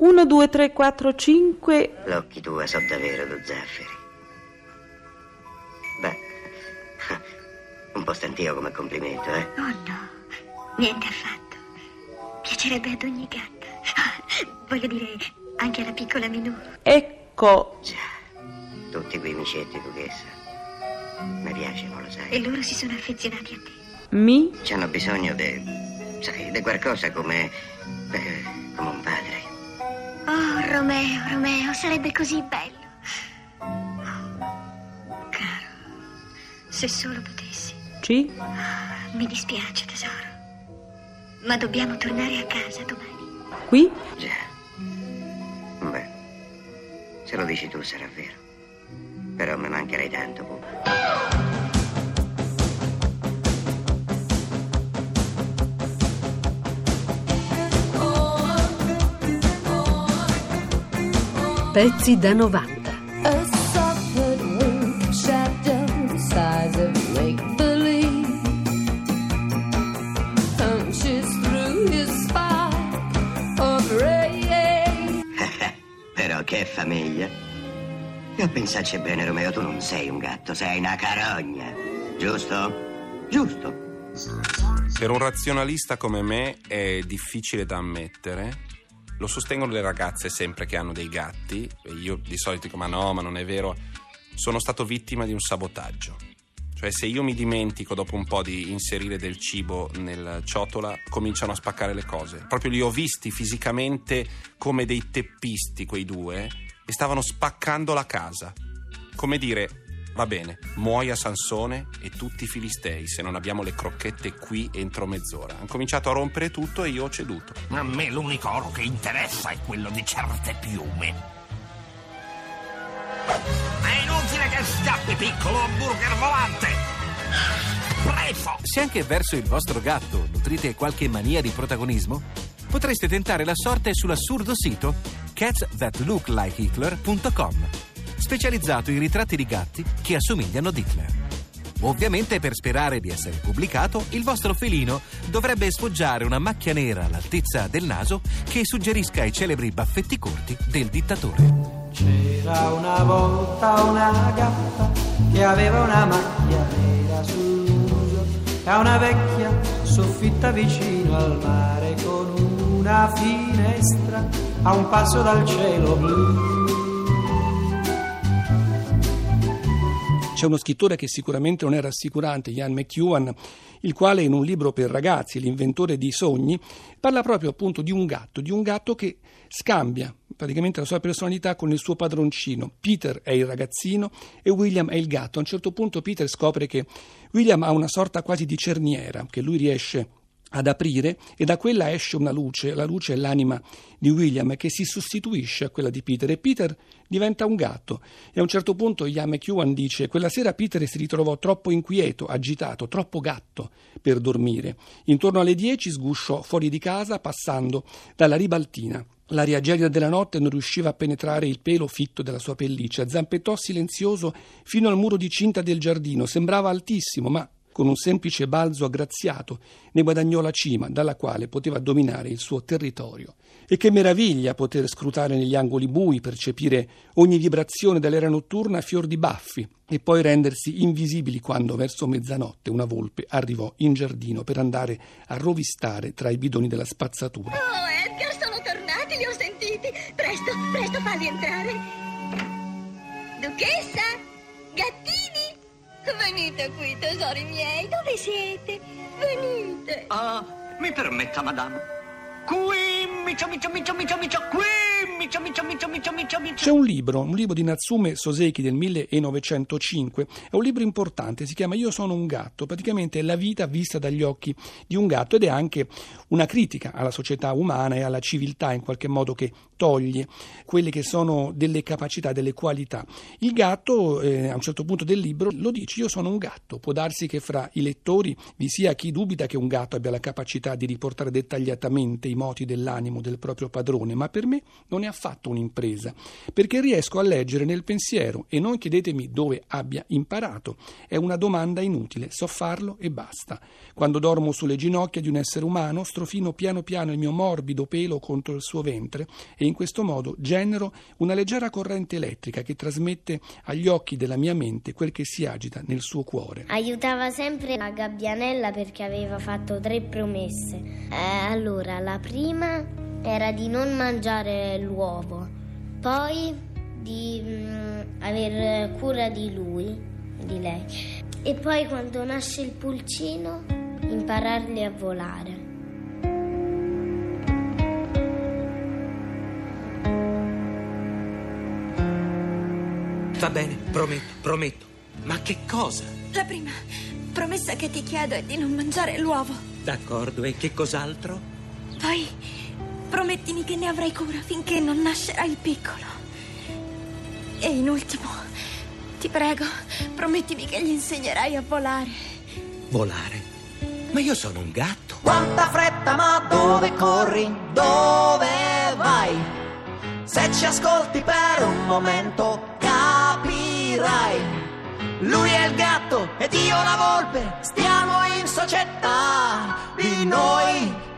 1, 2, 3, 4, 5. L'occhi tua so davvero do zafferi. Beh, un po' stantio come complimento, eh? Oh no, niente affatto. Piacerebbe ad ogni gatta. Voglio dire, anche alla piccola Minù. Ecco. Già, tutti quei micetti, duchessa. Mi piacciono, lo sai. E loro si sono affezionati a te. Mi. C'hanno bisogno di, sai, di qualcosa come, beh, come un padre. Romeo, Romeo, sarebbe così bello. Oh, caro, se solo potessi. Ci. Mi dispiace, tesoro. Ma dobbiamo tornare a casa domani. Qui. Già. Beh, se lo dici tu sarà vero. Però mi mancherai tanto, Pupa. Spark of ray. Però che famiglia. E a pensarci bene, Romeo, tu non sei un gatto, sei una carogna. Giusto? Giusto. Per un razionalista come me è difficile da ammettere. Lo sostengono le ragazze sempre che hanno dei gatti. E io di solito dico: ma no, ma non è vero. Sono stato vittima di un sabotaggio. Cioè, se io mi dimentico dopo un po' di inserire del cibo nel ciotola, cominciano a spaccare le cose. Proprio li ho visti fisicamente come dei teppisti, quei due, e stavano spaccando la casa. Come dire, va bene, muoia Sansone e tutti i filistei se non abbiamo le crocchette qui entro mezz'ora. Hanno cominciato a rompere tutto e io ho ceduto. A me l'unico oro che interessa è quello di certe piume. È inutile che scappi, piccolo hamburger volante! Preso! Se anche verso il vostro gatto nutrite qualche mania di protagonismo, potreste tentare la sorte sull'assurdo sito catsthatlooklikehitler.com, specializzato in ritratti di gatti che assomigliano ad Hitler. Ovviamente per sperare di essere pubblicato, il vostro felino dovrebbe sfoggiare una macchia nera all'altezza del naso che suggerisca i celebri baffetti corti del dittatore. C'era una volta una gatta che aveva una macchia nera sul muso e una vecchia soffitta vicino al mare con una finestra a un passo dal cielo blu. C'è uno scrittore che sicuramente non è rassicurante, Ian McEwan, il quale in un libro per ragazzi, L'inventore di sogni, parla proprio appunto di un gatto, di un gatto che scambia praticamente la sua personalità con il suo padroncino. Peter è il ragazzino e William è il gatto. A un certo punto Peter scopre che William ha una sorta quasi di cerniera che lui riesce ad aprire e da quella esce una luce, la luce è l'anima di William che si sostituisce a quella di Peter e Peter diventa un gatto e a un certo punto Ian McEwan dice quella sera Peter si ritrovò troppo inquieto, agitato, troppo gatto per dormire. Intorno alle 10 sgusciò fuori di casa passando dalla ribaltina. L'aria gelida della notte non riusciva a penetrare il pelo fitto della sua pelliccia. Zampettò silenzioso fino al muro di cinta del giardino. Sembrava altissimo, ma con un semplice balzo aggraziato ne guadagnò la cima dalla quale poteva dominare il suo territorio. E che meraviglia poter scrutare negli angoli bui, percepire ogni vibrazione dell'era notturna a fior di baffi e poi rendersi invisibili quando verso mezzanotte una volpe arrivò in giardino per andare a rovistare tra i bidoni della spazzatura. Oh, Edgar, sono tornati, li ho sentiti. Presto, presto, falli entrare. Duchessa, gattini, venite qui, tesori miei. Dove siete? Venite. Ah, mi permetta, madame. Qui, micio, micio, micio, micio, micio, qui, C'è un libro, un libro di Natsume Soseki del 1905, è un libro importante, si chiama Io sono un gatto, praticamente è la vita vista dagli occhi di un gatto ed è anche una critica alla società umana e alla civiltà in qualche modo che toglie quelle che sono delle capacità, delle qualità. Il gatto eh, a un certo punto del libro lo dice, io sono un gatto, può darsi che fra i lettori vi sia chi dubita che un gatto abbia la capacità di riportare dettagliatamente i moti dell'animo del proprio padrone, ma per me non è affatto un'impresa, perché riesco a leggere nel pensiero e non chiedetemi dove abbia imparato. È una domanda inutile, so farlo e basta. Quando dormo sulle ginocchia di un essere umano, strofino piano piano il mio morbido pelo contro il suo ventre e in questo modo genero una leggera corrente elettrica che trasmette agli occhi della mia mente quel che si agita nel suo cuore. Aiutava sempre la gabbianella perché aveva fatto tre promesse. Eh, allora, la prima era di non mangiare l'uovo, poi di mm, aver cura di lui, di lei, e poi quando nasce il pulcino impararli a volare. Va bene, prometto, prometto. Ma che cosa? La prima promessa che ti chiedo è di non mangiare l'uovo. D'accordo, e che cos'altro? Poi promettimi che ne avrai cura finché non nascerà il piccolo. E in ultimo, ti prego, promettimi che gli insegnerai a volare. Volare? Ma io sono un gatto. Quanta fretta, ma dove corri? Dove vai? Se ci ascolti per un momento capirai. Lui è il gatto ed io la volpe, stiamo in società. Di noi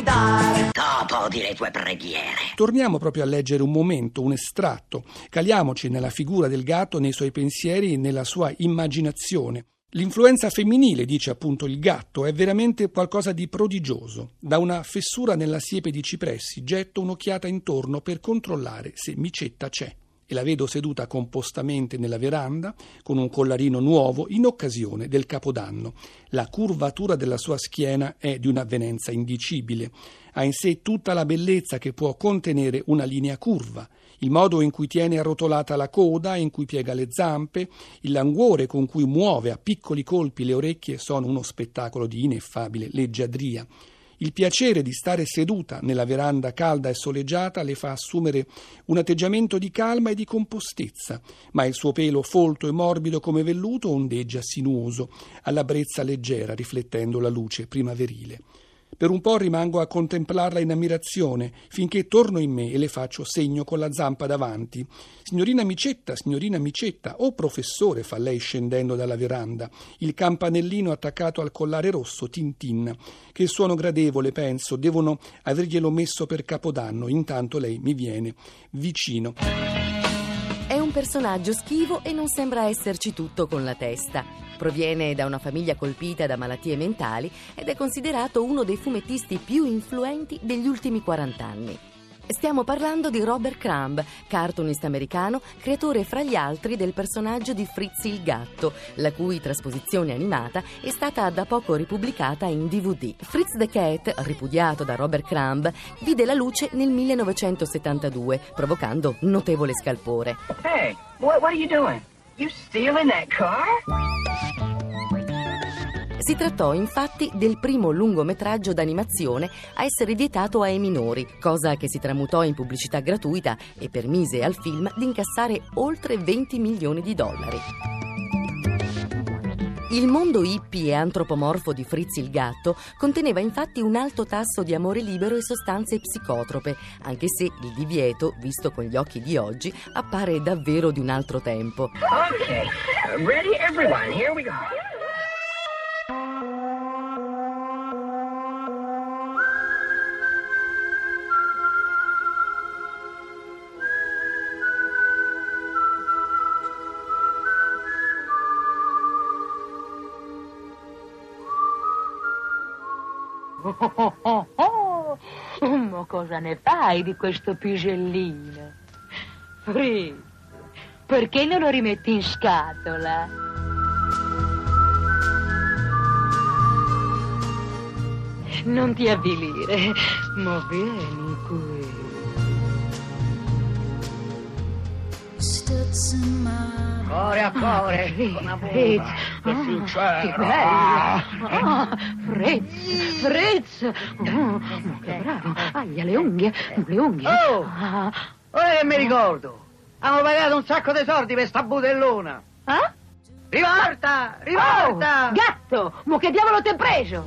fidare. Dopo di le tue preghiere. Torniamo proprio a leggere un momento, un estratto. Caliamoci nella figura del gatto, nei suoi pensieri e nella sua immaginazione. L'influenza femminile, dice appunto il gatto, è veramente qualcosa di prodigioso. Da una fessura nella siepe di cipressi getto un'occhiata intorno per controllare se Micetta c'è. E la vedo seduta compostamente nella veranda con un collarino nuovo in occasione del Capodanno. La curvatura della sua schiena è di un'avvenenza indicibile. Ha in sé tutta la bellezza che può contenere una linea curva il modo in cui tiene arrotolata la coda, in cui piega le zampe, il languore con cui muove a piccoli colpi le orecchie sono uno spettacolo di ineffabile leggiadria. Il piacere di stare seduta nella veranda calda e soleggiata le fa assumere un atteggiamento di calma e di compostezza, ma il suo pelo folto e morbido come velluto ondeggia sinuoso, alla brezza leggera, riflettendo la luce primaverile. Per un po' rimango a contemplarla in ammirazione, finché torno in me e le faccio segno con la zampa davanti. Signorina Micetta, signorina Micetta, o professore, fa lei scendendo dalla veranda, il campanellino attaccato al collare rosso Tintin. Che suono gradevole, penso, devono averglielo messo per capodanno, intanto lei mi viene vicino. È un personaggio schivo e non sembra esserci tutto con la testa. Proviene da una famiglia colpita da malattie mentali ed è considerato uno dei fumettisti più influenti degli ultimi 40 anni. Stiamo parlando di Robert Crumb, cartoonist americano, creatore fra gli altri del personaggio di Fritz il gatto, la cui trasposizione animata è stata da poco ripubblicata in DVD. Fritz the Cat, ripudiato da Robert Crumb, vide la luce nel 1972, provocando notevole scalpore. Hey, what, what are you doing? You stealing that car? Si trattò infatti del primo lungometraggio d'animazione a essere vietato ai minori, cosa che si tramutò in pubblicità gratuita e permise al film di incassare oltre 20 milioni di dollari. Il mondo hippie e antropomorfo di Fritz il gatto conteneva infatti un alto tasso di amore libero e sostanze psicotrope, anche se il divieto, visto con gli occhi di oggi, appare davvero di un altro tempo. Okay, ready everyone, here we go. Oh, oh, oh, oh. Ma cosa ne fai di questo pisellino? Fritz, perché non lo rimetti in scatola? Non ti avvilire, ma vieni qui. Cuore a cuore, una Fritz, Che ah, succede? che bello! Ah, Fritz, Fritz! Oh, che bravo! Aglia le unghie, le unghie! Oh! Ora che mi ricordo, hanno pagato un sacco di soldi per sta budellona. ah? Rivolta, Oh, rivolta! gatto! Ma che diavolo ti hai preso?